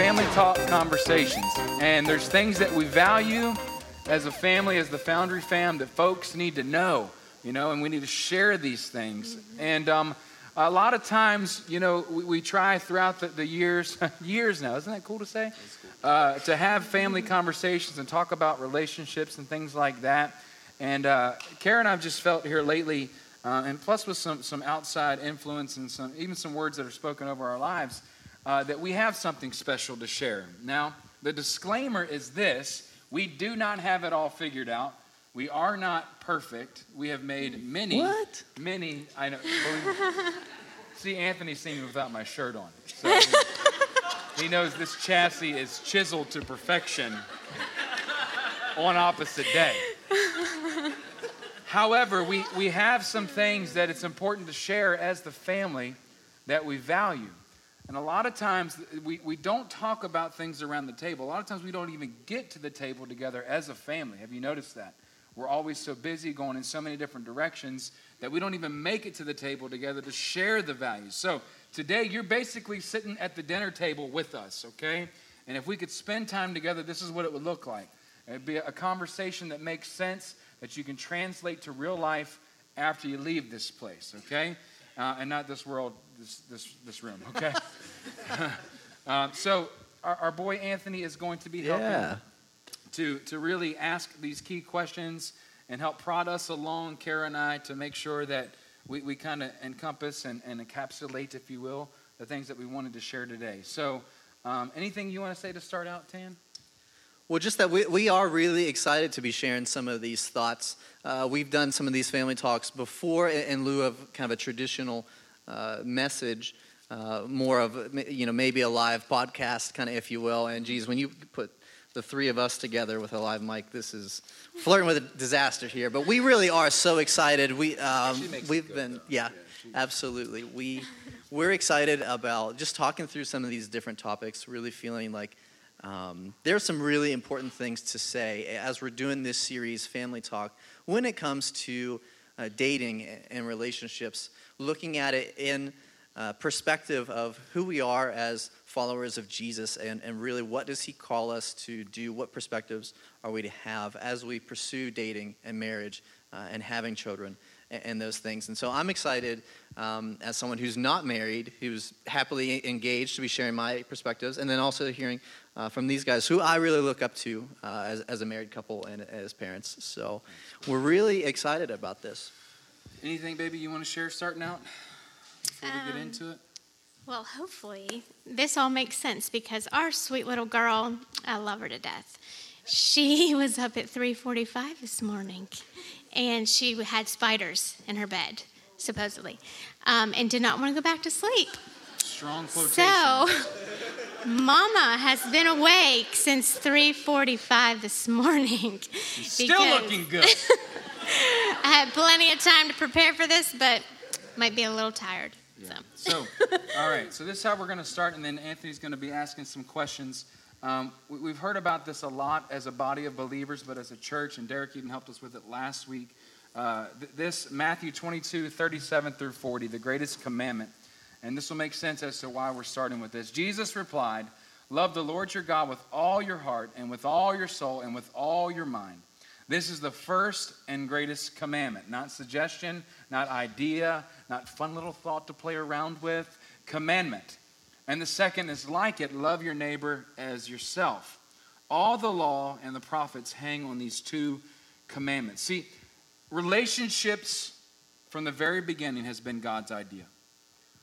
family talk conversations. And there's things that we value as a family, as the Foundry fam, that folks need to know, you know, and we need to share these things. And um, a lot of times, you know, we, we try throughout the, the years, years now, isn't that cool to say? Uh, to have family conversations and talk about relationships and things like that. And uh, Karen, I've just felt here lately, uh, and plus with some, some outside influence and some, even some words that are spoken over our lives, uh, that we have something special to share. Now, the disclaimer is this we do not have it all figured out. We are not perfect. We have made many, What? many. I know. See, Anthony's seen me without my shirt on, so he, he knows this chassis is chiseled to perfection on opposite day. However, we, we have some things that it's important to share as the family that we value. And a lot of times we, we don't talk about things around the table. A lot of times we don't even get to the table together as a family. Have you noticed that? We're always so busy going in so many different directions that we don't even make it to the table together to share the values. So today you're basically sitting at the dinner table with us, okay? And if we could spend time together, this is what it would look like. It'd be a conversation that makes sense, that you can translate to real life after you leave this place, okay? Uh, and not this world, this, this, this room, okay? uh, so, our, our boy Anthony is going to be helping Yeah. to, to really ask these key questions and help prod us along, Kara and I, to make sure that we, we kind of encompass and, and encapsulate, if you will, the things that we wanted to share today. So, um, anything you want to say to start out, Tan? Well, just that we, we are really excited to be sharing some of these thoughts. Uh, we've done some of these family talks before in, lieu of kind of a traditional uh, message, uh, more of, you know, maybe a live podcast, kind of, if you will. And geez, when you put the three of us together with a live mic, this is flirting with a disaster here. But we really are so excited. We, um, She makes it we've good, been, yeah, Yeah, absolutely. We, we're excited about just talking through some of these different topics, really feeling like um, there are some really important things to say as we're doing this series, Family Talk, when it comes to uh, dating and relationships, looking at it in uh, perspective of who we are as followers of Jesus and, and really what does he call us to do? What perspectives are we to have as we pursue dating and marriage uh, and having children and, and those things? And so I'm excited um, as someone who's not married, who's happily engaged, to be sharing my perspectives, and then also hearing uh, from these guys who I really look up to uh, as, as a married couple and as parents. So we're really excited about this. Anything, baby, you want to share starting out before we get Um, into it? Well, hopefully, this all makes sense because our sweet little girl, I love her to death. She was up at 3:45 this morning, and she had spiders in her bed, supposedly, um, and did not want to go back to sleep. Strong quotation. So, Mama has been awake since 3:45 this morning. Still looking good. I had plenty of time to prepare for this, but might be a little tired. So. So, all right. So this is how we're going to start, and then Anthony's going to be asking some questions. Um, we, we've heard about this a lot as a body of believers, but as a church, and Derek even helped us with it last week. Uh, th- this Matthew 22, 37 through 40, the greatest commandment. And this will make sense as to why we're starting with this. Jesus replied, Love the Lord your God with all your heart, and with all your soul, and with all your mind. This is the first and greatest commandment, not suggestion, not idea, not fun little thought to play around with. Commandment. And the second is like it love your neighbor as yourself. All the law and the prophets hang on these two commandments. See, relationships from the very beginning has been God's idea.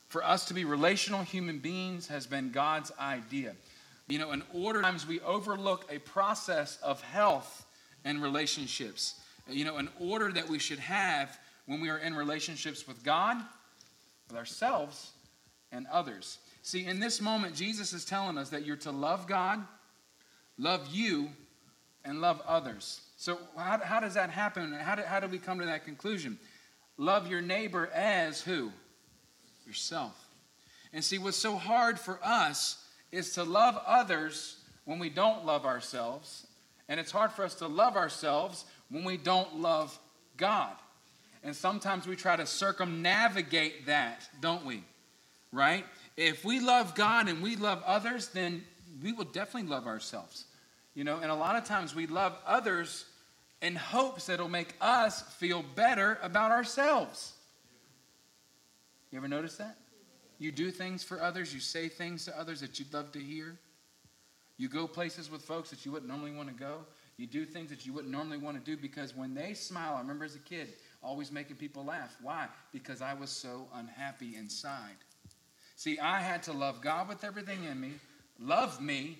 For us to be relational human beings has been God's idea. You know, in order times we overlook a process of health and relationships. You know, an order that we should have when we are in relationships with God, with ourselves, and others. See, in this moment, Jesus is telling us that you're to love God, love you, and love others. So, how, how does that happen? How do, how do we come to that conclusion? Love your neighbor as who? Yourself. And see, what's so hard for us is to love others when we don't love ourselves. And it's hard for us to love ourselves when we don't love God. And sometimes we try to circumnavigate that, don't we? Right? If we love God and we love others, then we will definitely love ourselves. You know, and a lot of times we love others in hopes that it'll make us feel better about ourselves. You ever notice that? You do things for others, you say things to others that you'd love to hear. You go places with folks that you wouldn't normally want to go. You do things that you wouldn't normally want to do because when they smile, I remember as a kid, always making people laugh. Why? Because I was so unhappy inside. See, I had to love God with everything in me, love me,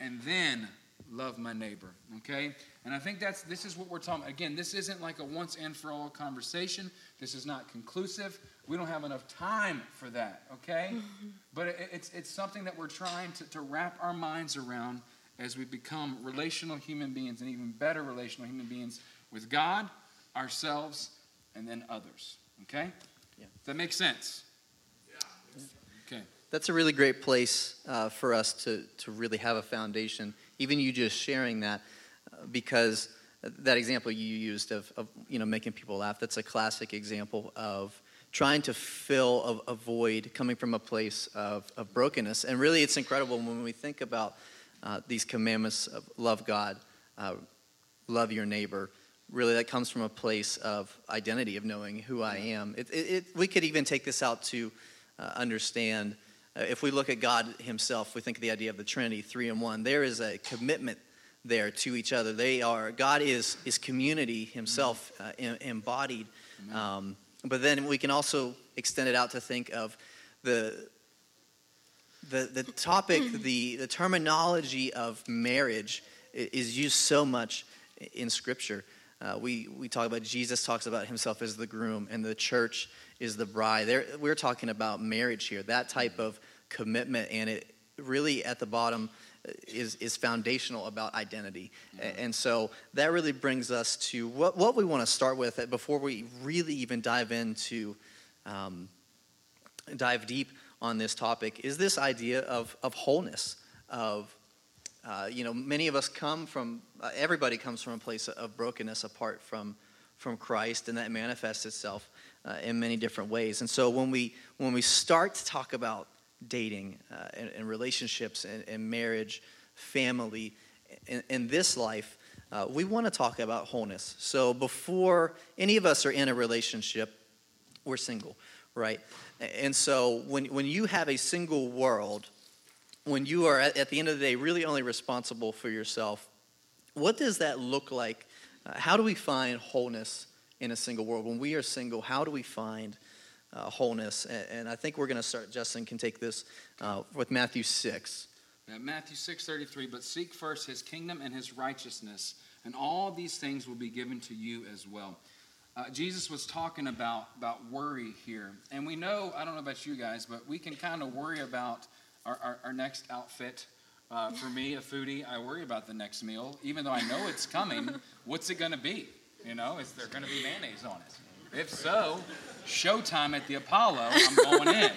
and then love my neighbor. Okay? And I think that's this is what we're talking. Again, this isn't like a once and for all conversation. This is not conclusive. We don't have enough time for that. Okay? but it, it's it's something that we're trying to, to wrap our minds around as we become relational human beings and even better relational human beings with God, ourselves, and then others. Okay? Yeah. Does that make sense? Yeah. okay. That's a really great place uh, for us to, to really have a foundation. Even you just sharing that, uh, because that example you used of, of you know making people laugh. That's a classic example of trying to fill a, a void coming from a place of, of brokenness. And really, it's incredible when we think about uh, these commandments of love God, uh, love your neighbor. Really, that comes from a place of identity, of knowing who I am. It, it, it, we could even take this out to uh, understand. Uh, if we look at God Himself, we think of the idea of the Trinity, three and one. There is a commitment there to each other. They are God is is community Himself uh, em- embodied. Um, but then we can also extend it out to think of the the the topic, the the terminology of marriage is used so much in Scripture. Uh, we we talk about Jesus talks about himself as the groom, and the church is the bride. There, we're talking about marriage here. That type of commitment, and it really at the bottom is is foundational about identity. A- And so that really brings us to what what we want to start with uh, before we really even dive into. Um, dive deep on this topic is this idea of, of wholeness of uh, you know many of us come from uh, everybody comes from a place of brokenness apart from from christ and that manifests itself uh, in many different ways and so when we when we start to talk about dating uh, and, and relationships and, and marriage family in, this life uh, we want to talk about wholeness so before any of us are in a relationship we're single right? And so when, when you have a single world, when you are at, at the end of the day really only responsible for yourself, what does that look like? Uh, how do we find wholeness in a single world? When we are single, how do we find uh, wholeness? And, and I think we're going to start, Justin can take this uh, with Matthew 6. Yeah, Matthew 6:33, but seek first his kingdom and his righteousness, and all these things will be given to you as well. Uh, Jesus was talking about, about worry here. And we know, I don't know about you guys, but we can kind of worry about our, our, our next outfit. Uh, for me, a foodie, I worry about the next meal. Even though I know it's coming, what's it going to be? You know, is there going to be mayonnaise on it? If so, showtime at the Apollo, I'm going in.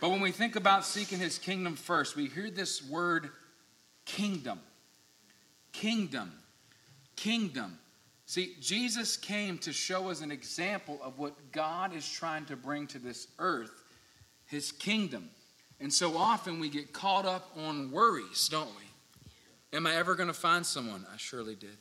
But when we think about seeking his kingdom first, we hear this word kingdom. Kingdom. Kingdom. See, Jesus came to show us an example of what God is trying to bring to this earth, his kingdom. And so often we get caught up on worries, don't we? Am I ever going to find someone? I surely did.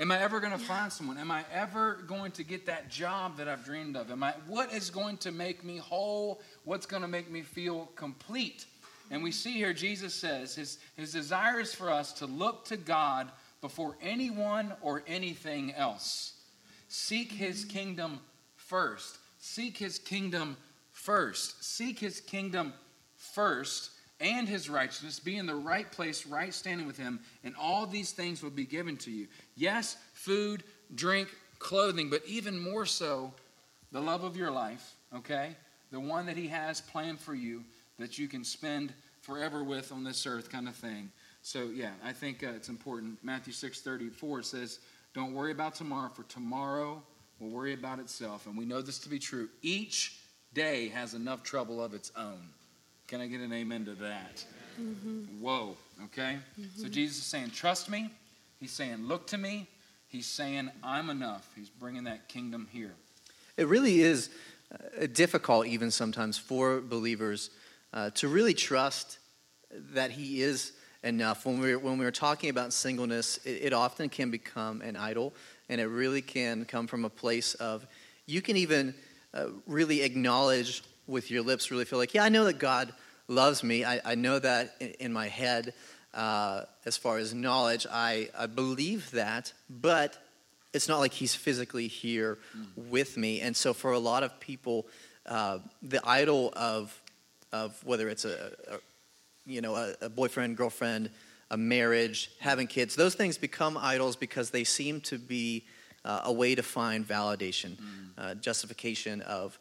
Am I ever going to find someone? Am I ever going to get that job that I've dreamed of? Am I what is going to make me whole? What's going to make me feel complete? And we see here Jesus says his, his desire is for us to look to God before anyone or anything else. Seek his kingdom first. Seek his kingdom first. Seek his kingdom first and his righteousness. Be in the right place, right standing with him, and all these things will be given to you. Yes, food, drink, clothing, but even more so, the love of your life, okay? The one that he has planned for you that you can spend forever with on this earth, kind of thing. So yeah, I think uh, it's important. Matthew six thirty four says, "Don't worry about tomorrow, for tomorrow will worry about itself." And we know this to be true. Each day has enough trouble of its own. Can I get an amen to that? Whoa. Okay. So Jesus is saying, "Trust me." He's saying, "Look to me." He's saying, "I'm enough." He's bringing that kingdom here. It really is uh, difficult, even sometimes, for believers uh, to really trust that He is enough. When we're, when we're talking about singleness, it, it often can become an idol, and it really can come from a place of you can even uh, really acknowledge with your lips, really feel like, yeah, I know that God loves me. I, I know that in, in my head, uh, as far as knowledge, I, I believe that, but it's not like He's physically here mm. with me. And so, for a lot of people, uh, the idol of, of whether it's a, a you know, a, a boyfriend, girlfriend, a marriage, having kids, those things become idols because they seem to be uh, a way to find validation, mm. uh, justification of,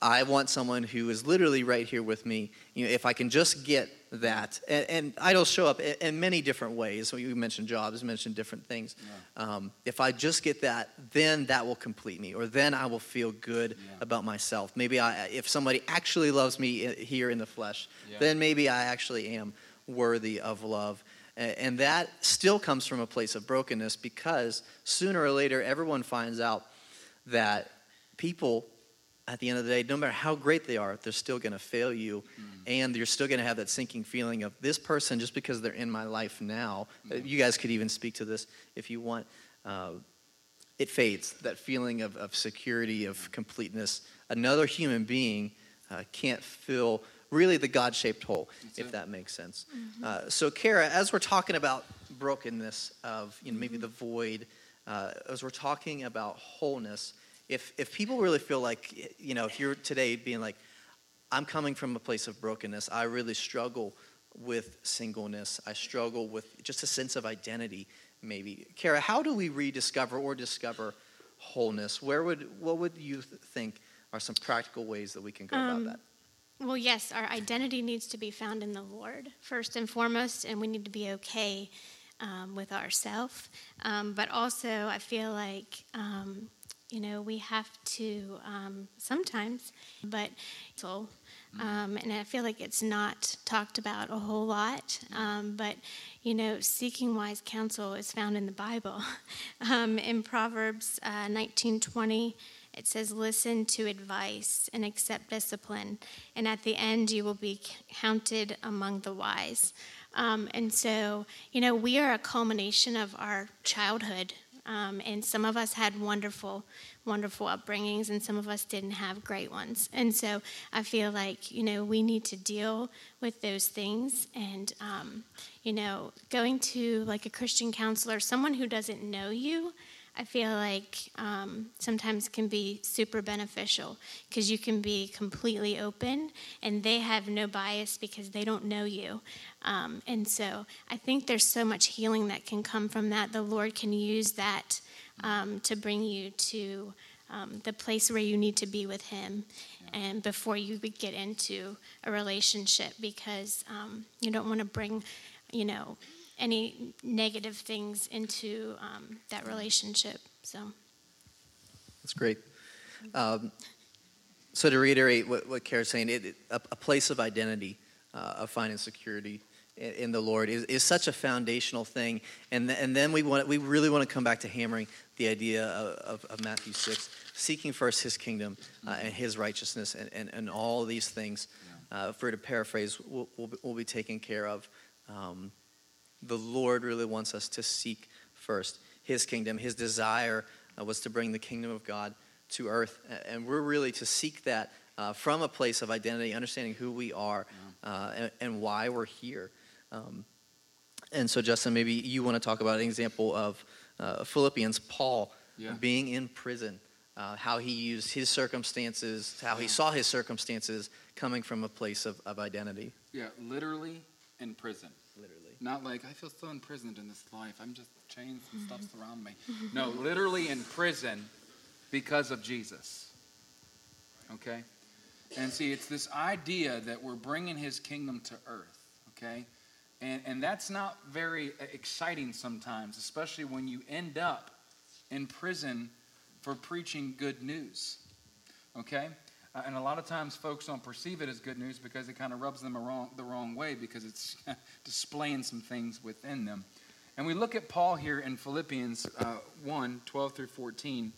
I want someone who is literally right here with me. You know, if I can just get that, and, and idols show up in, in, many different ways. So you mentioned jobs, mentioned different things. Yeah. Um, if I just get that, then that will complete me, or then I will feel good yeah. about myself. Maybe I, if somebody actually loves me here in the flesh, yeah. then maybe I actually am worthy of love. And that still comes from a place of brokenness because sooner or later everyone finds out that people at the end of the day, no matter how great they are, they're still going to fail you. Mm. And you're still going to have that sinking feeling of this person, just because they're in my life now. Mm. You guys could even speak to this if you want. Uh, it fades, that feeling of, of security, of completeness. Another human being uh, can't fill really the God shaped hole, That's if it. that makes sense. Mm-hmm. Uh, so, Kara, as we're talking about brokenness, of you know, maybe mm-hmm. the void, uh, as we're talking about wholeness, if if people really feel like you know if you're today being like i'm coming from a place of brokenness. I really struggle with singleness. I struggle with just a sense of identity maybe. Kara how do we rediscover or discover wholeness? Where would what would you think are some practical ways that we can go um, about that? well yes our identity needs to be found in the lord first and foremost and we need to be okay um, with ourself. Um, but also i feel like um, you know, we have to um, sometimes, but so, um, and I feel like it's not talked about a whole lot. Um, but you know, seeking wise counsel is found in the Bible. Um, in Proverbs uh, nineteen twenty, it says, "Listen to advice and accept discipline, and at the end you will be counted among the wise." Um, and so, you know, we are a culmination of our childhood um, and some of us had wonderful, wonderful upbringings, and some of us didn't have great ones. And so I feel like, you know, we need to deal with those things. And, um, you know, going to like a Christian counselor, someone who doesn't know you, I feel like um, sometimes can be super beneficial because you can be completely open and they have no bias because they don't know you. Um, and so I think there's so much healing that can come from that. The Lord can use that um, to bring you to um, the place where you need to be with Him and before you get into a relationship because um, you don't want to bring, you know, any negative things into um, that relationship. So that's great. Um, so to reiterate what, what Kara's saying, it, a, a, place of identity, uh, of finding security in, in the Lord is, is, such a foundational thing. And, th- and then we, want, we really want to come back to hammering the idea of, of, of Matthew 6, seeking first his kingdom uh, and his righteousness and, and, and all these things, uh, for to paraphrase, will, will, will be taken care of. Um, the Lord really wants us to seek first his kingdom. His desire uh, was to bring the kingdom of God to earth. And we're really to seek that uh, from a place of identity, understanding who we are uh, and, and, why we're here. Um, and so, Justin, maybe you want to talk about an example of uh, Philippians, Paul yeah. being in prison. Uh, how he used his circumstances, how he saw his circumstances coming from a place of, of identity. Yeah, literally in prison. Not like I feel so imprisoned in this life. I'm just chains and stuff around me. No, literally in prison because of Jesus. Okay? And see, it's this idea that we're bringing his kingdom to earth. Okay? And, and that's not very exciting sometimes, especially when you end up in prison for preaching good news. Okay? Uh, and a lot of times folks don't perceive it as good news because it kind of rubs them wrong, the wrong way because it's displaying some things within them. And we look at Paul here in Philippians uh, 1 12 through 14.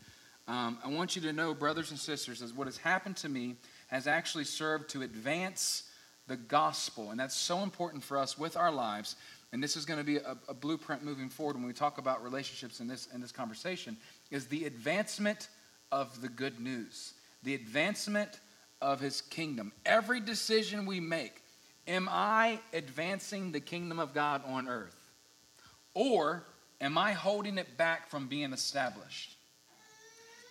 Um, I want you to know, brothers and sisters, as what has happened to me has actually served to advance the gospel. And that's so important for us with our lives. And this is going to be a, a blueprint moving forward when we talk about relationships in this, in this conversation, is the advancement of the good news, the advancement of his kingdom. Every decision we make, am I advancing the kingdom of God on earth? Or am I holding it back from being established?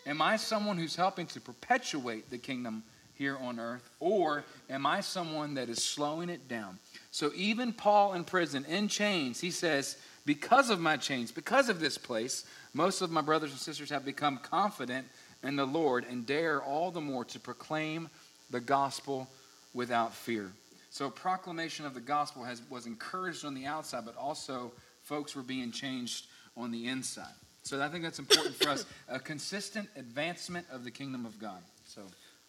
Am I someone who's helping to perpetuate the kingdom here on earth? Or am I someone that is slowing it down? So even Paul in prison, in chains, he says, Because of my chains, because of this place, most of my brothers and sisters have become confident in the Lord and dare all the more to proclaim the gospel without fear. So proclamation of the gospel has, was encouraged on the outside, but also folks were being changed on the inside. So I think that's important for us a consistent advancement of the kingdom of God. So,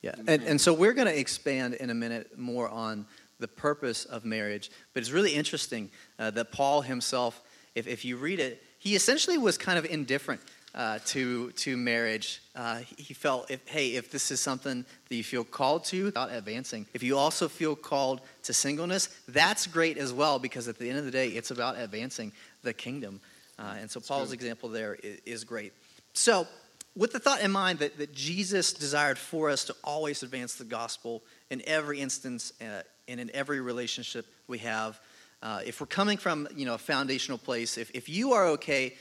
yeah, and, and so we're going to expand in a minute more on the purpose of marriage. But it's really interesting uh, that Paul himself, if, if you read it, he essentially was kind of indifferent uh, to, to marriage. Uh, he felt, if, hey, if this is something that you feel called to without advancing, if you also feel called to singleness, that's great as well because at the end of the day, it's about advancing the kingdom. Uh, and so Paul's example there is, is, great. So, with the thought in mind that, that Jesus desired for us to always advance the gospel in every instance uh, and in every relationship we have, uh, if we're coming from you know a foundational place, if, if you are okay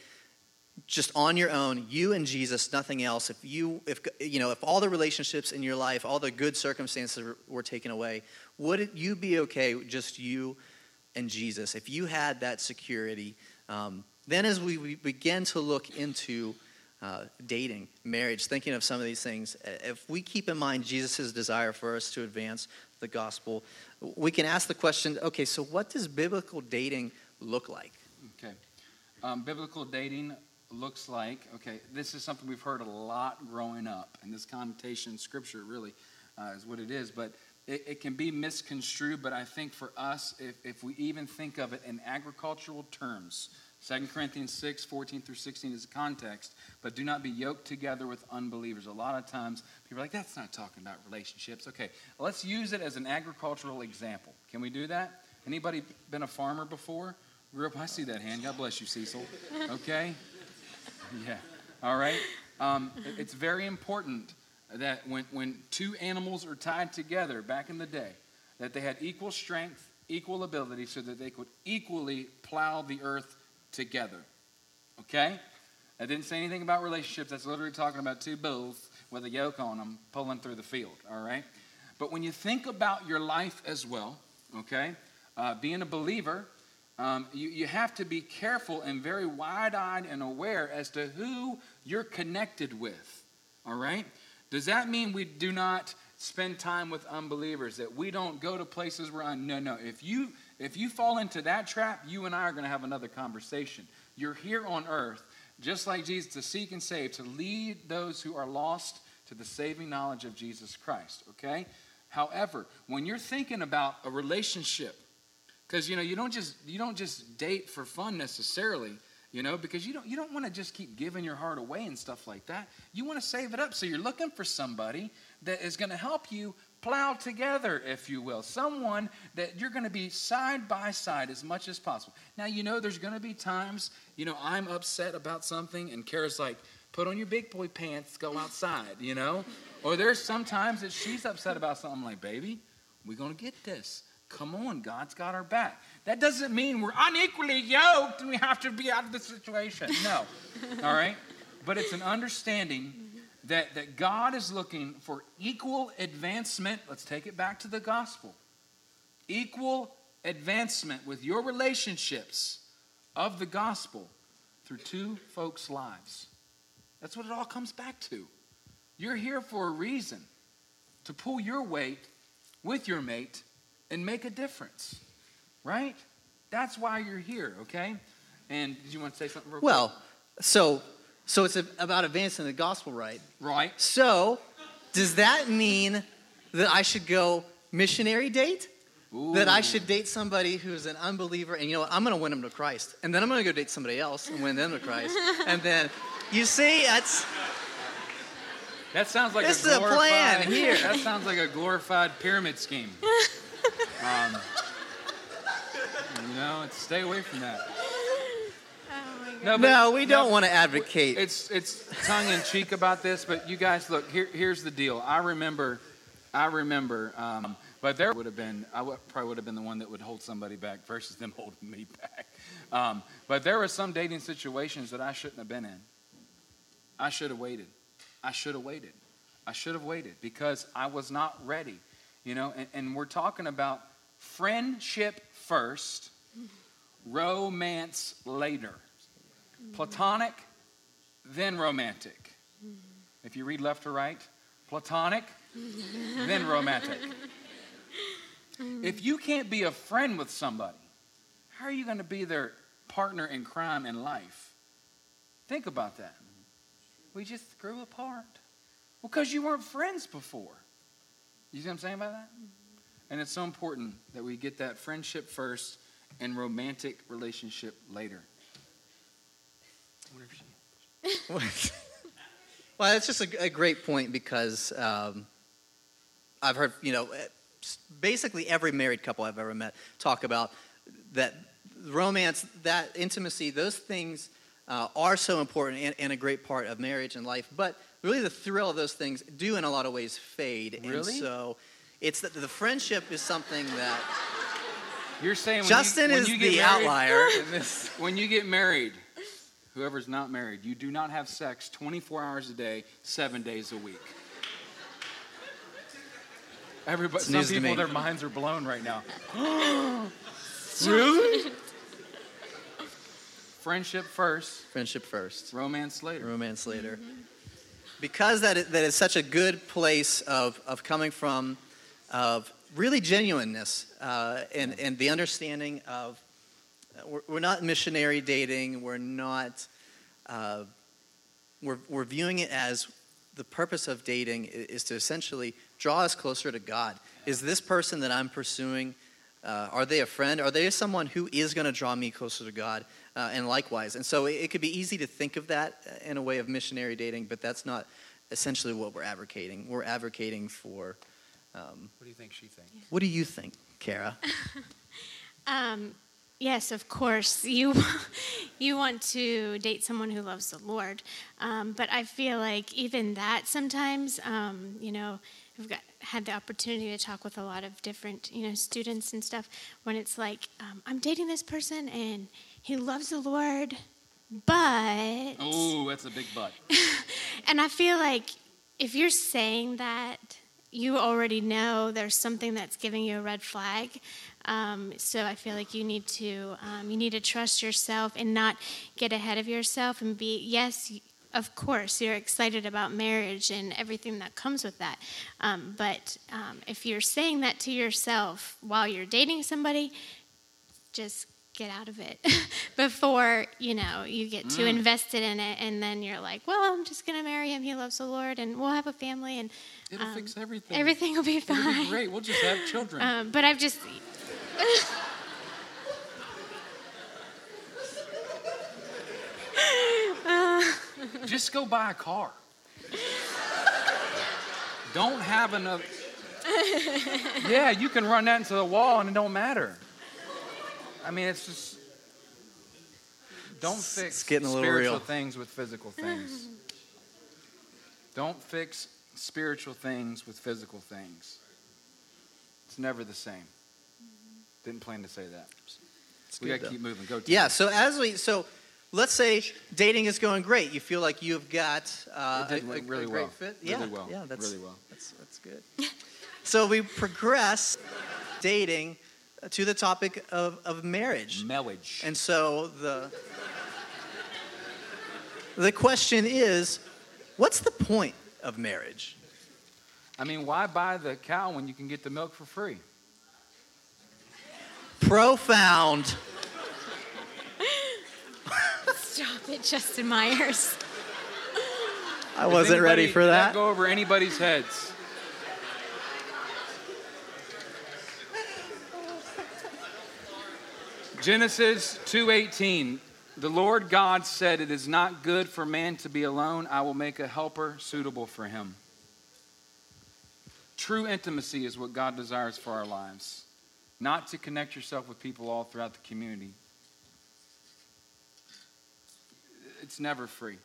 just on your own, you and Jesus, nothing else, if you if you know if all the relationships in your life, all the good circumstances were taken away, would you be okay just you and Jesus? If you had that security, um, then, as we, we begin to look into uh, dating, marriage, thinking of some of these things, if we keep in mind Jesus' desire for us to advance the gospel, we can ask the question okay, so what does biblical dating look like? Okay. Um, biblical dating looks like, okay, this is something we've heard a lot growing up, and this connotation, scripture really uh, is what it is, but it, it, can be misconstrued. But I think for us, if, if we even think of it in agricultural terms, 2 Corinthians 6, 14 through 16 is the context, but do not be yoked together with unbelievers. A lot of times people are like, that's not talking about relationships. Okay, let's use it as an agricultural example. Can we do that? Anybody been a farmer before? I see that hand. God bless you, Cecil. Okay? Yeah. All right. Um, it's very important that when, when two animals are tied together back in the day, that they had equal strength, equal ability, so that they could equally plow the earth together. Okay? I didn't say anything about relationships. That's literally talking about two bulls with a yoke on them pulling through the field. All right? But when you think about your life as well, okay, uh, being a believer, um, you, you have to be careful and very wide eyed and aware as to who you're connected with. All right? Does that mean we do not spend time with unbelievers, that we don't go to places where, un- no, no. If you if you fall into that trap, you and I are going to have another conversation. You're here on earth, just like Jesus, to seek and save, to lead those who are lost to the saving knowledge of Jesus Christ, okay? However, when you're thinking about a relationship, because you know you don't just you don't just date for fun necessarily you know because you don't you don't want to just keep giving your heart away and stuff like that you want to save it up so you're looking for somebody that is going to help you plow together, if you will. Someone that you're going to be side by side as much as possible. Now, you know, there's going to be times, you know, I'm upset about something, and Kara's like, put on your big boy pants, go outside, you know? Or there's sometimes that she's upset about something like, baby, we're going to get this. Come on, God's got our back. That doesn't mean we're unequally yoked and we have to be out of the situation. No. All right? But it's an understanding that, that God is looking for equal advancement. Let's take it back to the gospel. Equal advancement with your relationships of the gospel through two folks' lives. That's what it all comes back to. You're here for a reason to pull your weight with your mate and make a difference, right? That's why you're here, okay? And did you want to say something real well, quick? so so it's about advancing the gospel, right? Right. So does that mean that I should go missionary date? Ooh. That I should date somebody who's an unbeliever, and you know what? I'm going to win them to Christ, and then I'm going to go date somebody else and win them to Christ, and then you see that's that sounds like this a is a plan here. That sounds like a glorified pyramid scheme. Um, you know, it's, stay away from that. No, No, we don't no, want to advocate. It's it's tongue in cheek about this, but you guys look. Here, here's the deal. I remember, I remember. Um, but there would have been. I would, probably would have been the one that would hold somebody back versus them holding me back. Um, but there were some dating situations that I shouldn't have been in. I should have waited. I should have waited. I should have waited because I was not ready. You know, and, and we're talking about friendship first, romance later. Platonic, then romantic. If you read left to right, platonic, then romantic. If you can't be a friend with somebody, how are you going to be their partner in crime in life? Think about that. We just grew apart. Because you weren't friends before. You see what I'm saying by that? And it's so important that we get that friendship first and romantic relationship later. I wonder if she- well, it's just a, a great point because um, I've heard, you know, eh, basically every married couple I've ever met talk about that romance, that intimacy, those things uh, are so important and, and a great part of marriage and life. But really, the thrill of those things do, in a lot of ways, fade. And so, it's that the friendship is something that You're saying when Justin you, when is you get the married- outlier this. When you get married, whoever's not married, you do not have sex 24 hours a day, seven days a week. Everybody, It's some people, their minds are blown right now. really? Friendship first, Friendship first. romance later. romance later. Mm-hmm. Because that is, that is such a good place of, of coming from, of really genuineness uh, and, and the understanding of, uh, we're, we're not missionary dating, we're not, uh, we're, we're viewing it as the purpose of dating is to essentially draw us closer to God. Is this person that I'm pursuing, uh, are they a friend? Are they someone who is going to draw me closer to God? Uh, and likewise. And so it, it could be easy to think of that in a way of missionary dating, but that's not essentially what we're advocating. We're advocating for. Um, What do you think she thinks? what do you think, Kara? Um, yes, of course. You you want to date someone who loves the Lord, um, but I feel like even that sometimes, um, you know, I've got had the opportunity to talk with a lot of different you know students and stuff. When it's like um, I'm dating this person and he loves the Lord, but Oh, that's a big but and I feel like if you're saying that, you already know there's something that's giving you a red flag. Um, so I feel like you need to um, you need to trust yourself and not get ahead of yourself and be yes. Of course, you're excited about marriage and everything that comes with that. Um, but um, if you're saying that to yourself while you're dating somebody, just get out of it before you know you get too invested in it and then you're like well i'm just going to marry him he loves the lord and we'll have a family and It'll um, fix everything. everything will be It'll fine be great. We'll just have children. um, but i've just Just go buy a car. don't have enough. yeah, you can run that into the wall and it don't matter. I mean, it's just. Don't fix it's getting a little spiritual real. things with physical things. don't fix spiritual things with physical things. It's never the same. Didn't plan to say that. we got to keep moving. Go. Yeah. So as we so. Let's say dating is going great. You feel like you've got uh, It did a, a- really a great well. fit. Really yeah, well. Yeah, that's Really well. That's that's good. so we progress dating to the topic of, of marriage. Marriage. And so the the question is, what's the point of marriage? I mean, why buy the cow when you can get the milk for free? Profound. Stop it justin myers I Does wasn't ready anybody- for did that. Go over anybody's heads. Genesis 2:18 The Lord God said it is not good for man to be alone I will make a helper suitable for him. True intimacy is what God desires for our lives. not to connect yourself with people all throughout the community, it's never free.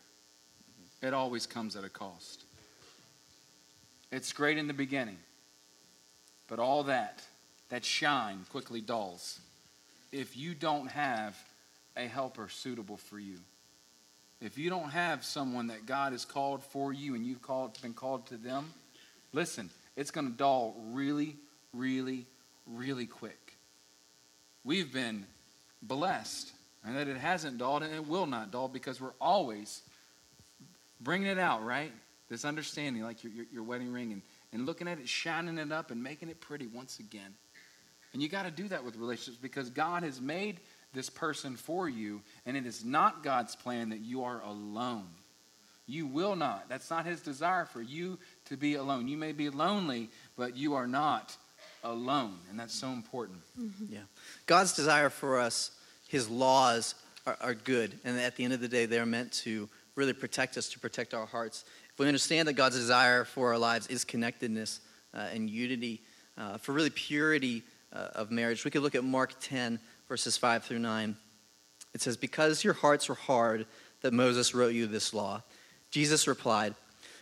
It always comes at a cost. It's great in the beginning, but all that, that shine quickly dulls if you don't have a helper suitable for you. If you don't have someone that God has called for you and you've called, been called to them, listen, it's going to dull really, really, really quick. We've been blessed and that it hasn't dulled and it will not dull because we're always bringing it out, right? This understanding, like your, your, your wedding ring, and, and looking at it, shining it up, and making it pretty once again. And you got to do that with relationships because God has made this person for you, and it is not God's plan that you are alone. You will not. That's not His desire for you to be alone. You may be lonely, but you are not alone, and that's so important. Mm-hmm. Yeah. God's desire for us, His laws are, are good, and at the end of the day, they're meant to really protect us, to protect our hearts. If we understand that God's desire for our lives is connectedness uh, and unity, uh, for really purity uh, of marriage, we could look at Mark 10, verses 5 through 9. It says, Because your hearts were hard, that Moses wrote you this law. Jesus replied,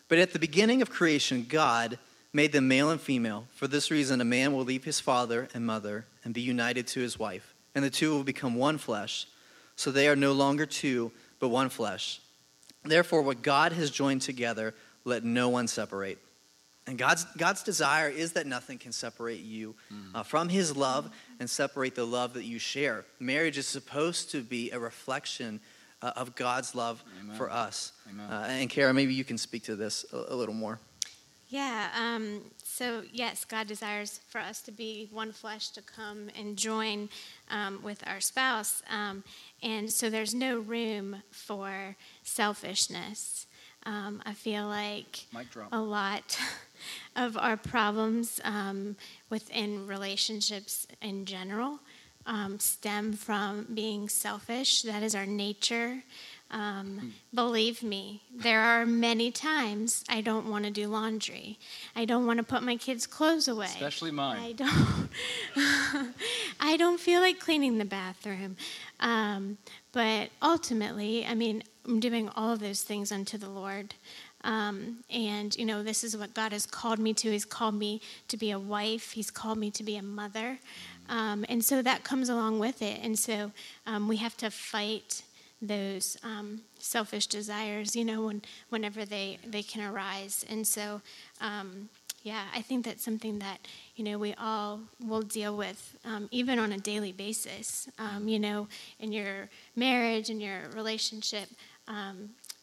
But at the beginning of creation, God made them male and female. For this reason, a man will leave his father and mother and be united to his wife, and the two will become one flesh. So they are no longer two, but one flesh. Therefore, what God has joined together, let no one separate. And God's, God's desire is that nothing can separate you mm. uh, from His love and separate the love that you share. Marriage is supposed to be a reflection uh, of God's love Amen. for us. Uh, and Kara, maybe you can speak to this a, a little more. Yeah. Um, so, yes, God desires for us to be one flesh, to come and join um, with our spouse. Um, and so there's no room for selfishness. Um, I feel like a lot of our problems um, within relationships in general um, stem from being selfish. That is our nature. Um. Believe me, there are many times I don't want to do laundry. I don't want to put my kids' clothes away. Especially mine. I don't. I don't feel like cleaning the bathroom. Um, but ultimately, I mean, I'm doing all of those things unto the Lord. Um, and, you know, this is what God has called me to. He's called me to be a wife, He's called me to be a mother. Um, and so that comes along with it. And so um, we have to fight those um, selfish desires, you know, when, whenever they, they can arise. And so, um, yeah, I think that's something that, you know, we all will deal with, um, even on a daily basis, you know, in your marriage, in your relationship,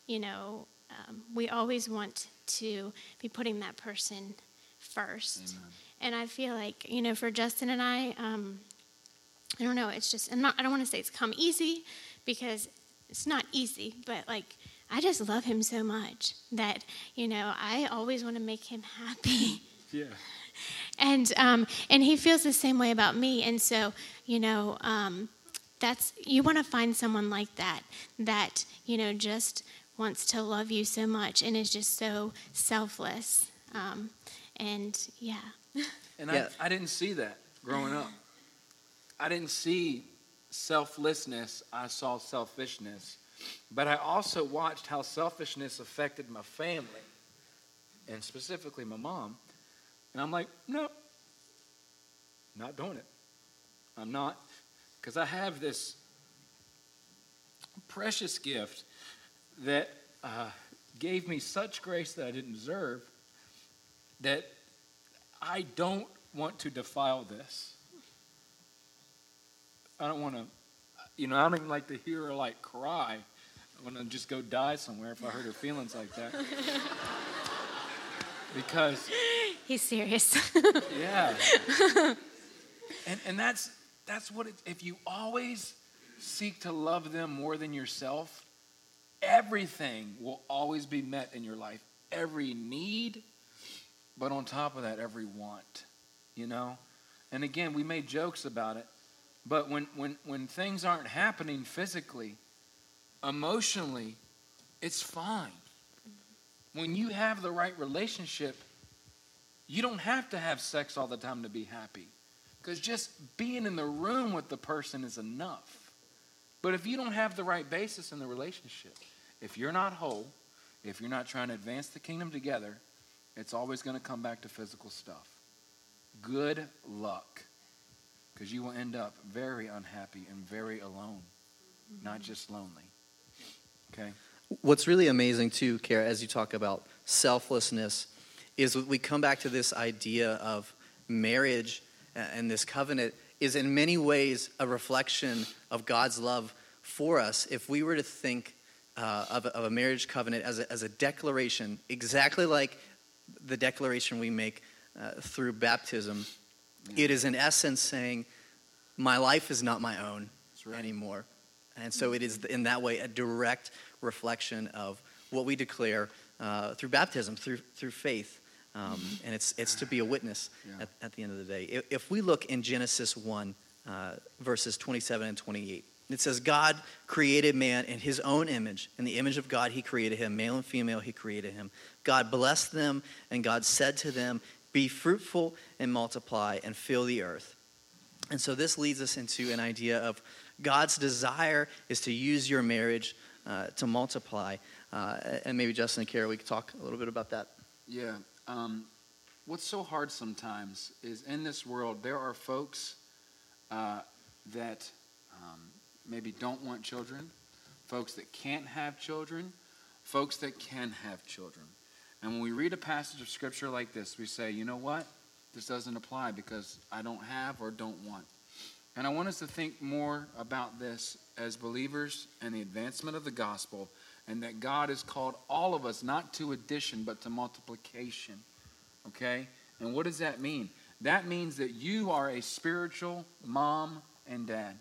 you know, um, we always want to be putting that person first. Amen. And I feel like, you know, for Justin and I, um, I don't know, it's just, I'm not, I don't want to say it's come easy because it's not easy, but like, I just love him so much that, you know, I always want to make him happy. Yeah. And, um, and he feels the same way about me. And so, you know, um, that's, you want to find someone like that, that, you know, just wants to love you so much and is just so selfless. Um, and yeah. And yeah. I, I didn't see that growing up. I didn't see selflessness, I saw selfishness. But I also watched how selfishness affected my family, and specifically my mom. And I'm like, no, not doing it. I'm not. Because I have this precious gift that uh, gave me such grace that I didn't deserve that I don't want to defile this. I don't want to, you know, I don't even like to hear her like cry. I want to just go die somewhere if I hurt her feelings like that. because he's serious. yeah. And and that's that's what it, if you always seek to love them more than yourself, everything will always be met in your life. Every need, but on top of that, every want, you know? And again, we made jokes about it, but when, when, when things aren't happening physically, emotionally, it's fine. When you have the right relationship, you don't have to have sex all the time to be happy. Because just being in the room with the person is enough. But if you don't have the right basis in the relationship, if you're not whole, if you're not trying to advance the kingdom together, it's always going to come back to physical stuff. Good luck. Because you will end up very unhappy and very alone, not just lonely. Okay? What's really amazing, too, Kara, as you talk about selflessness, is we come back to this idea of marriage and this covenant is in many ways a reflection of God's love for us. If we were to think uh, of, a, of, a, marriage covenant as a, as a, declaration, exactly like the declaration we make uh, through baptism, yeah. it is in essence saying, My life is not my own right. anymore. And so it is in that way a direct reflection of what we declare uh, through baptism, through, through faith. Um, and it's, it's to be a witness yeah. at, at, the end of the day. If, if we look in Genesis 1, uh, verses 27 and 28, it says, God created man in his own image. In the image of God, he created him. Male and female, he created him. God blessed them, and God said to them, Be fruitful and multiply and fill the earth. And so this leads us into an idea of God's desire is to use your marriage uh, to multiply. Uh, and maybe Justin and Kara, we could talk a little bit about that. Yeah. Um, what's so hard sometimes is in this world, there are folks uh, that um, maybe don't want children, folks that can't have children, folks that can have children. And when we read a passage of scripture like this, we say, you know what? This doesn't apply because I don't have or don't want. And I want us to think more about this as believers and the advancement of the gospel and that God has called all of us not to addition but to multiplication. Okay? And what does that mean? That means that you are a spiritual mom and dad.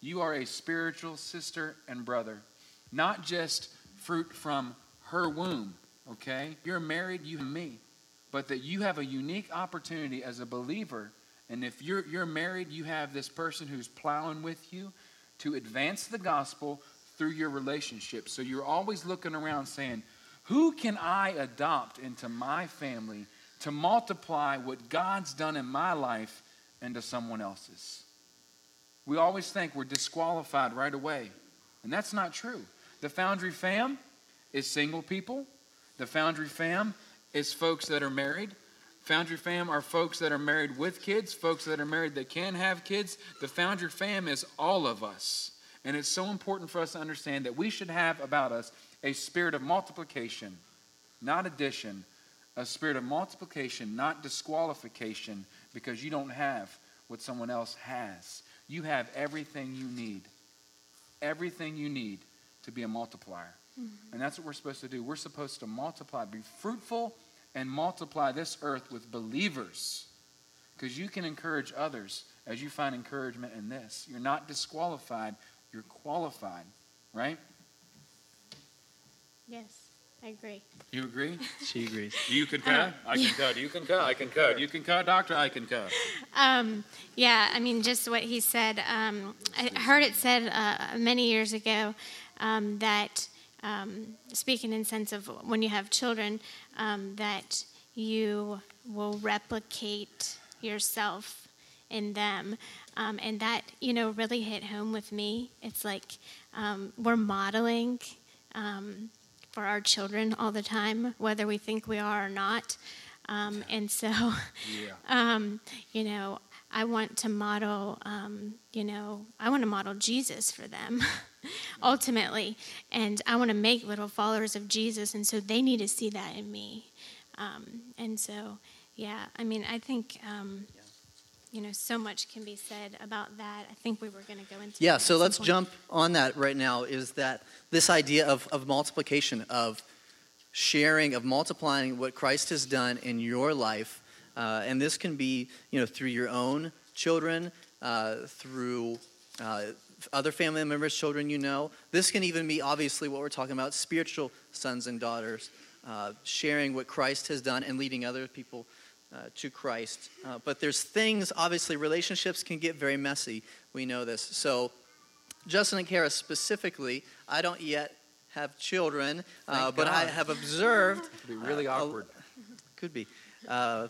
You are a spiritual sister and brother, not just fruit from her womb, okay? You're married, you and me, but that you have a unique opportunity as a believer. And if you're, you're married, you have this person who's plowing with you to advance the gospel through your relationship. So you're always looking around saying, Who can I adopt into my family to multiply what God's done in my life into someone else's? We always think we're disqualified right away, and that's not true. The Foundry fam is single people, the Foundry fam is folks that are married. Foundry fam are folks that are married with kids, folks that are married that can have kids. The Foundry fam is all of us. And it's so important for us to understand that we should have about us a spirit of multiplication, not addition, a spirit of multiplication, not disqualification, because you don't have what someone else has. You have everything you need. Everything you need to be a multiplier. Mm-hmm. And that's what we're supposed to do. We're supposed to multiply, be fruitful, and multiply this earth with believers. Because you can encourage others as you find encouragement in this. You're not disqualified you're qualified, right? Yes, I agree. You agree? She agrees. Do you concur? I concur. Do you can concur? I concur. Do you can concur, Doctor? I concur. Um, yeah, I mean, just what he said. Um, I heard it said uh, many years ago um, that, um, speaking in sense of when you have children, um, that you will replicate yourself in them. Um, and that, you know, really hit home with me. It's like um, we're modeling um, for our children all the time, whether we think we are or not. Um, and so, yeah. Um, you know, I want to model, um, you know, I want to model Jesus for them. ultimately and i want to make little followers of jesus and so they need to see that in me and so yeah i mean i think you know, so much can be said about that. I think we were going to go into. Yeah, so let's point. jump on that right now. Is that this idea of, of multiplication, of sharing, of multiplying what Christ has done in your life, uh, and this can be, you know, through your own children, uh, through uh, other family members' children you know. This can even be, obviously, what we're talking about spiritual sons and daughters, uh, sharing what Christ has done and leading other people uh, to Christ. Uh, but there's things, obviously, relationships can get very messy. We know this. So, Justin and Kara specifically, I don't yet have children, uh, but I have observed. It could be really awkward. could be. Uh,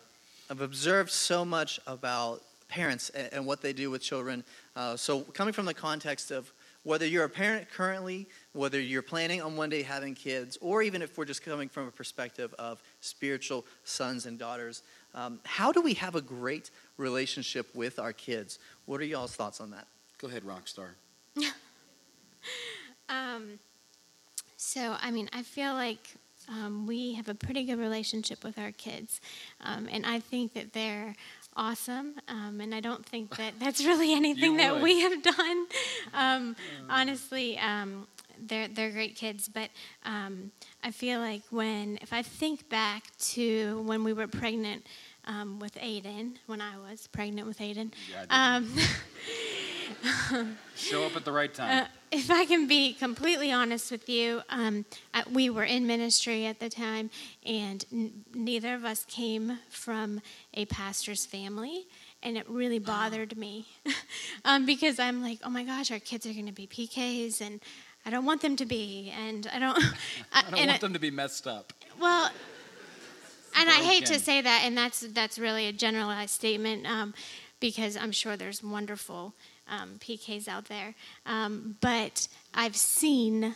I've observed so much about parents and, and, what they do with children. Uh, so, coming from the context of whether you're a parent currently, whether you're planning on one day having kids, or even if we're just coming from a perspective of spiritual sons and daughters, um, how do we have a great relationship with our kids? What are y'all's thoughts on that? Go ahead, Rockstar. um, so, I mean, I feel like um, we have a pretty good relationship with our kids, um, and I think that they're awesome. Um, and I don't think that that's really anything that we have done. Um, honestly, um, they're they're great kids, but um, I feel like when if I think back to when we were pregnant um, with Aiden, when I was pregnant with Aiden. Yeah, Show up at the right time. Uh, if I can be completely honest with you, um, we were in ministry at the time, and n- neither of us came from a pastor's family. And it really bothered me um, because I'm like, oh my gosh, our kids are going to be PKs, and I don't want them to be, and I don't. I, I don't want I, them to be messed up. Well, and I hate to say that, and that's that's really a generalized statement um, because I'm sure there's wonderful um, PKs out there. Um, but I've seen,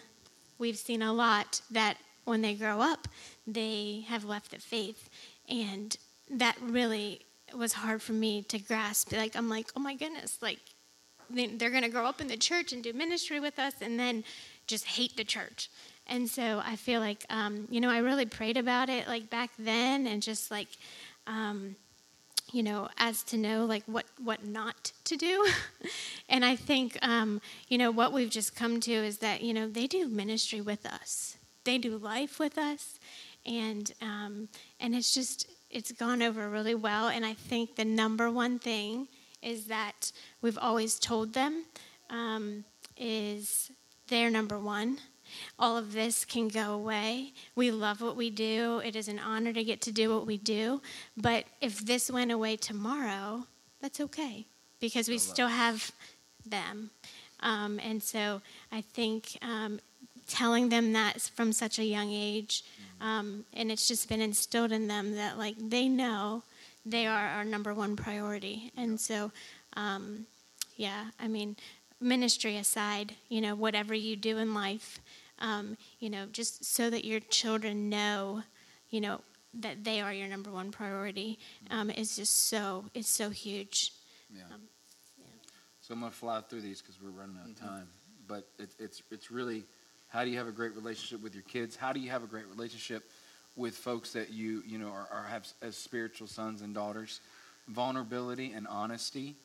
we've seen a lot that when they grow up, they have left the faith. And that really was hard for me to grasp. Like, I'm like, oh my goodness, like, they're going to grow up in the church and do ministry with us and then just hate the church. And so I feel like, um, you know, I really prayed about it like back then and just like, um, you know, as to know like what what not to do. and I think um, you know what we've just come to is that you know they do ministry with us, they do life with us, and um, and it's just it's gone over really well. And I think the number one thing is that we've always told them um, is they're number one all of this can go away. We love what we do. It is an honor to get to do what we do. But if this went away tomorrow, that's okay because we still have them. Um, and so I think um, telling them that from such a young age, mm-hmm. um, and it's just been instilled in them that like they know they are our number one priority. And so, um, yeah, I mean, ministry aside, you know, whatever you do in life, um, you know, just so that your children know, you know, that they are your number one priority um, is just so, it's so huge. Yeah. Um, yeah. So I'm going to fly through these because we're running out of mm-hmm. time. But it, it's, it's really how do you have a great relationship with your kids? How do you have a great relationship with folks that you, you know, are, are have as spiritual sons and daughters? Vulnerability and honesty.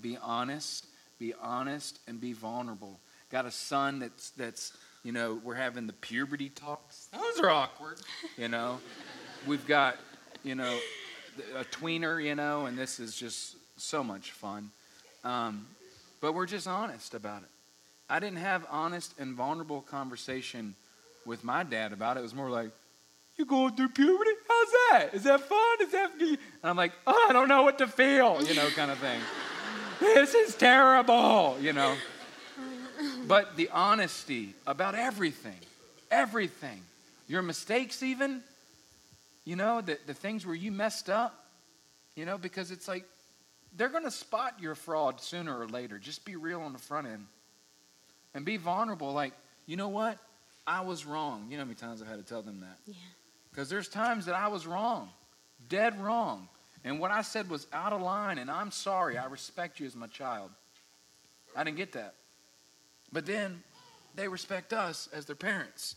Be honest, be honest, and be vulnerable. Got a son that's, that's you know, we're having the puberty talks. Those are awkward. You know, we've got, you know, a tweener, you know, and this is just so much fun. Um, but we're just honest about it. I didn't have honest and vulnerable conversation with my dad about it. It was more like, "You going through puberty? How's that? Is that fun? Is that?" And I'm like, "Oh, I don't know what to feel," you know, kind of thing. this is terrible, you know. But the honesty about everything, everything, your mistakes, even, you know, the, the things where you messed up, you know, because it's like they're going to spot your fraud sooner or later. Just be real on the front end and be vulnerable. Like, you know what? I was wrong. You know how many times I've had to tell them that? Yeah. Because there's times that I was wrong, dead wrong. And what I said was out of line, and I'm sorry. I respect you as my child. I didn't get that. But then they respect us as their parents.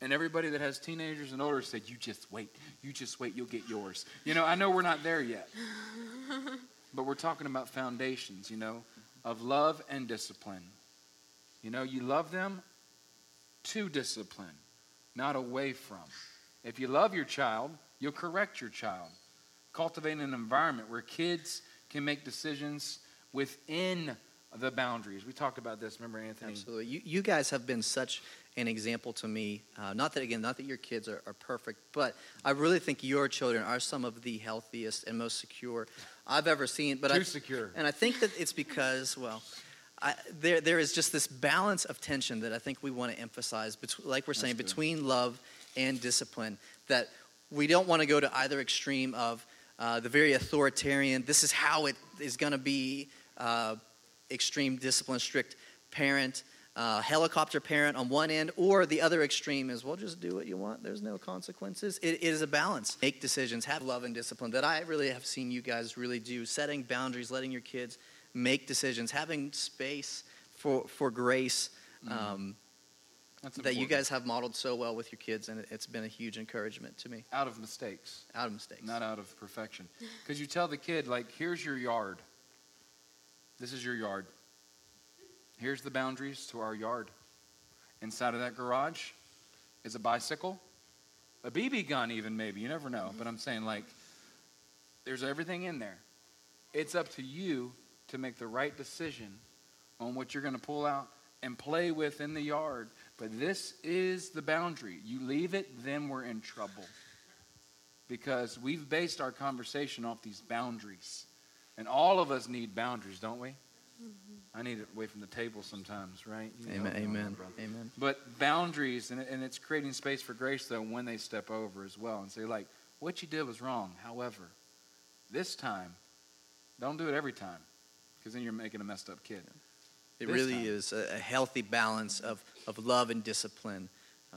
And everybody that has teenagers and older said, You just wait. You just wait. You'll get yours. You know, I know we're not there yet. but we're talking about foundations, you know, of love and discipline. You know, you love them to discipline, not away from. If you love your child, you'll correct your child. Cultivate an environment where kids can make decisions within the boundaries. We talked about this. Remember, Anthony? Absolutely. You, you guys have been such an example to me. Uh, not that, again, not that your kids are, are perfect, but I really think your children are some of the healthiest and most secure I've ever seen. But Too I, secure. And I think that it's because, well, I, there, there is just this balance of tension that I think we want to emphasize, between, like we're saying, between love and discipline. That we don't want to go to either extreme of uh, the very authoritarian, this is how it is going to be, uh, extreme discipline, strict parent, uh, helicopter parent on one end, or the other extreme is, well, just do what you want. There's no consequences. it, it is a balance. Make decisions, have love and discipline that I really have seen you guys really do. Setting boundaries, letting your kids make decisions, having space for, for grace. Um, That's that you guys have modeled so well with your kids, and it's been a huge encouragement to me. out of mistakes, Out of mistakes. not out of perfection. Because you tell the kid, like, here's your yard. This is your yard. Here's the boundaries to our yard. Inside of that garage is a bicycle, a BB gun, even maybe. You never know. But I'm saying, like, there's everything in there. It's up to you to make the right decision on what you're going to pull out and play with in the yard. But this is the boundary. You leave it, then we're in trouble. Because we've based our conversation off these boundaries. And all of us need boundaries, don't we? I need it away from the table sometimes, right? You Amen. me, my Amen. brother. Amen. But boundaries, and, and it's creating space for grace, though, when they step over as well and say, like, what you did was wrong. However, this time, don't do it every time, because then you're making a messed up kid. It This really time. is a, a healthy balance of, of love and discipline, uh,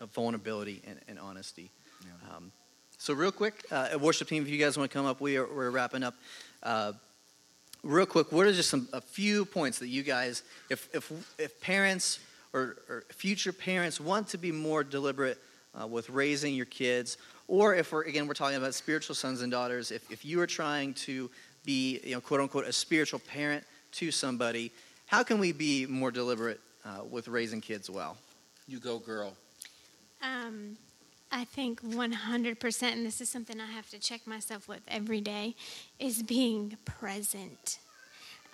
of vulnerability and, and honesty. Yeah. Um, so, real quick, uh, worship team, if you guys want to come up, we are, we're wrapping up. Uh, real quick, what are just some a few points that you guys, if if if parents or, or future parents want to be more deliberate uh, with raising your kids, or if we're again we're talking about spiritual sons and daughters, if if you are trying to be you know quote unquote a spiritual parent to somebody, how can we be more deliberate uh, with raising kids well? You go, girl. Um, I think 100%, and this is something I have to check myself with every day, is being present.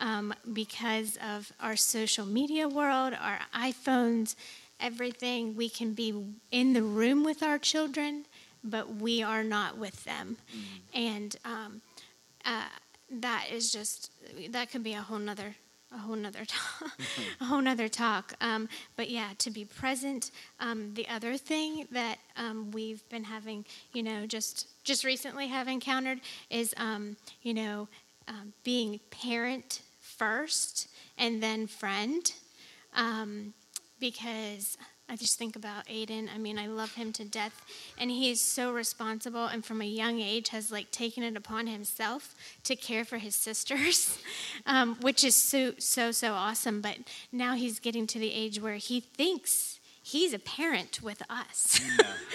Um, because of our social media world, our iPhones, everything, we can be in the room with our children, but we are not with them. And um, uh, that is just, that could be a whole nother a whole nother talk, a whole nother talk. Um, but yeah, to be present. Um, the other thing that um, we've been having, you know, just just recently have encountered is, um, you know, um, being parent first and then friend, um, because. I just think about Aiden. I mean, I love him to death, and he is so responsible, and from a young age has like taken it upon himself to care for his sisters, um, which is so so so awesome. But now he's getting to the age where he thinks he's a parent with us,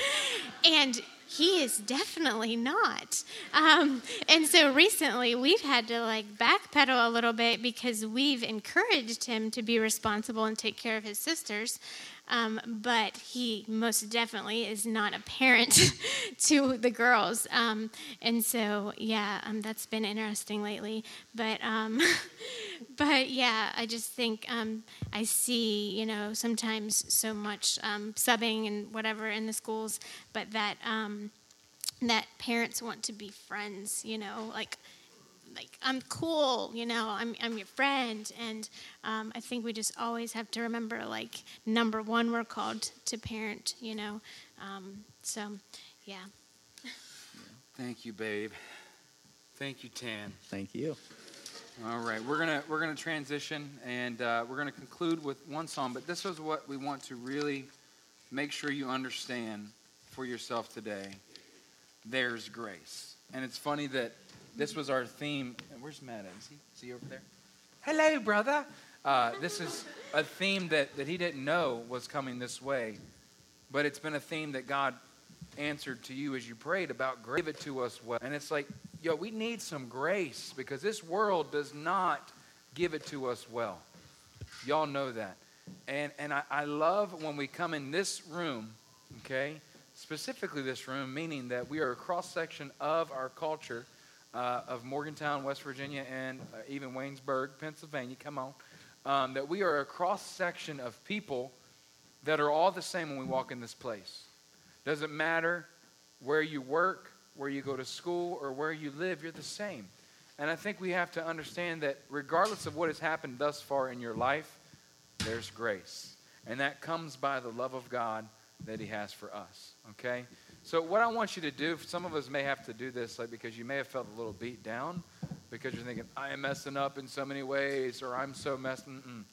and he is definitely not. Um, and so recently we've had to like backpedal a little bit because we've encouraged him to be responsible and take care of his sisters. Um, but he most definitely is not a parent to the girls. Um, and so, yeah, um, that's been interesting lately. But, um, but yeah, I just think um, I see, you know, sometimes so much um, subbing and whatever in the schools, but that that parents want to be friends, you know, like like I'm cool, you know, I'm I'm your friend, and um, I think we just always have to remember, like number one, we're called to parent, you know, um, so yeah. Thank you, babe. Thank you, Tan. Thank you. All right, we're gonna we're gonna transition, and uh, we're gonna conclude with one song. But this is what we want to really make sure you understand for yourself today. There's grace, and it's funny that this was our theme. and Where's Matt? Is he is he over there? Hello, brother. Uh, this is a theme that that he didn't know was coming this way, but it's been a theme that God answered to you as you prayed about grace. Give it to us well, and it's like yo, we need some grace because this world does not give it to us well. Y'all know that. And, and I, I love when we come in this room, okay, specifically this room, meaning that we are a cross section of our culture uh, of Morgantown, West Virginia, and uh, even Waynesburg, Pennsylvania. Come on. Um, that we are a cross section of people that are all the same when we walk in this place. Doesn't matter where you work, where you go to school, or where you live, you're the same. And I think we have to understand that regardless of what has happened thus far in your life, there's grace. And that comes by the love of God that He has for us. Okay? So what I want you to do, some of us may have to do this, like because you may have felt a little beat down, because you're thinking I am messing up in so many ways, or I'm so. Mm-mm.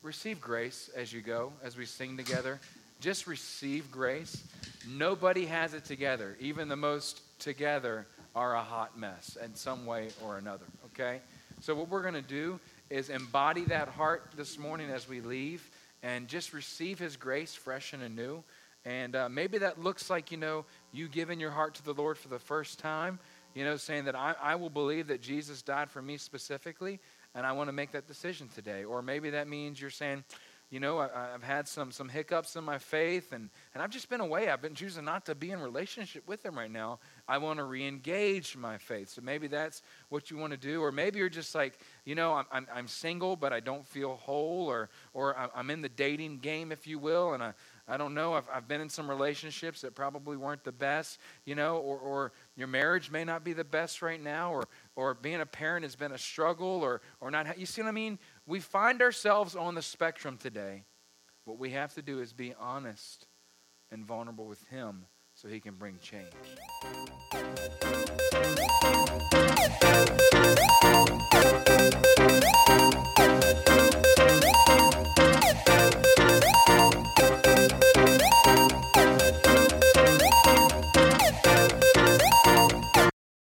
Receive grace as you go, as we sing together. Just receive grace. Nobody has it together. Even the most together are a hot mess in some way or another. Okay. So what we're going to do is embody that heart this morning as we leave, and just receive His grace fresh and anew. And uh, maybe that looks like, you know, you giving your heart to the Lord for the first time, you know, saying that I, I will believe that Jesus died for me specifically, and I want to make that decision today. Or maybe that means you're saying, you know, I, have had some, some hiccups in my faith, and, and I've just been away. I've been choosing not to be in relationship with Him right now. I want to re engage my faith. So maybe that's what you want to do. Or maybe you're just like, you know, I'm, I'm, I'm single, but I don't feel whole, or, or I'm in the dating game, if you will, and I, I don't know. I've, I've been in some relationships that probably weren't the best, you know, or, or your marriage may not be the best right now, or, or being a parent has been a struggle, or, or not. You see what I mean? We find ourselves on the spectrum today. What we have to do is be honest and vulnerable with Him so He can bring change.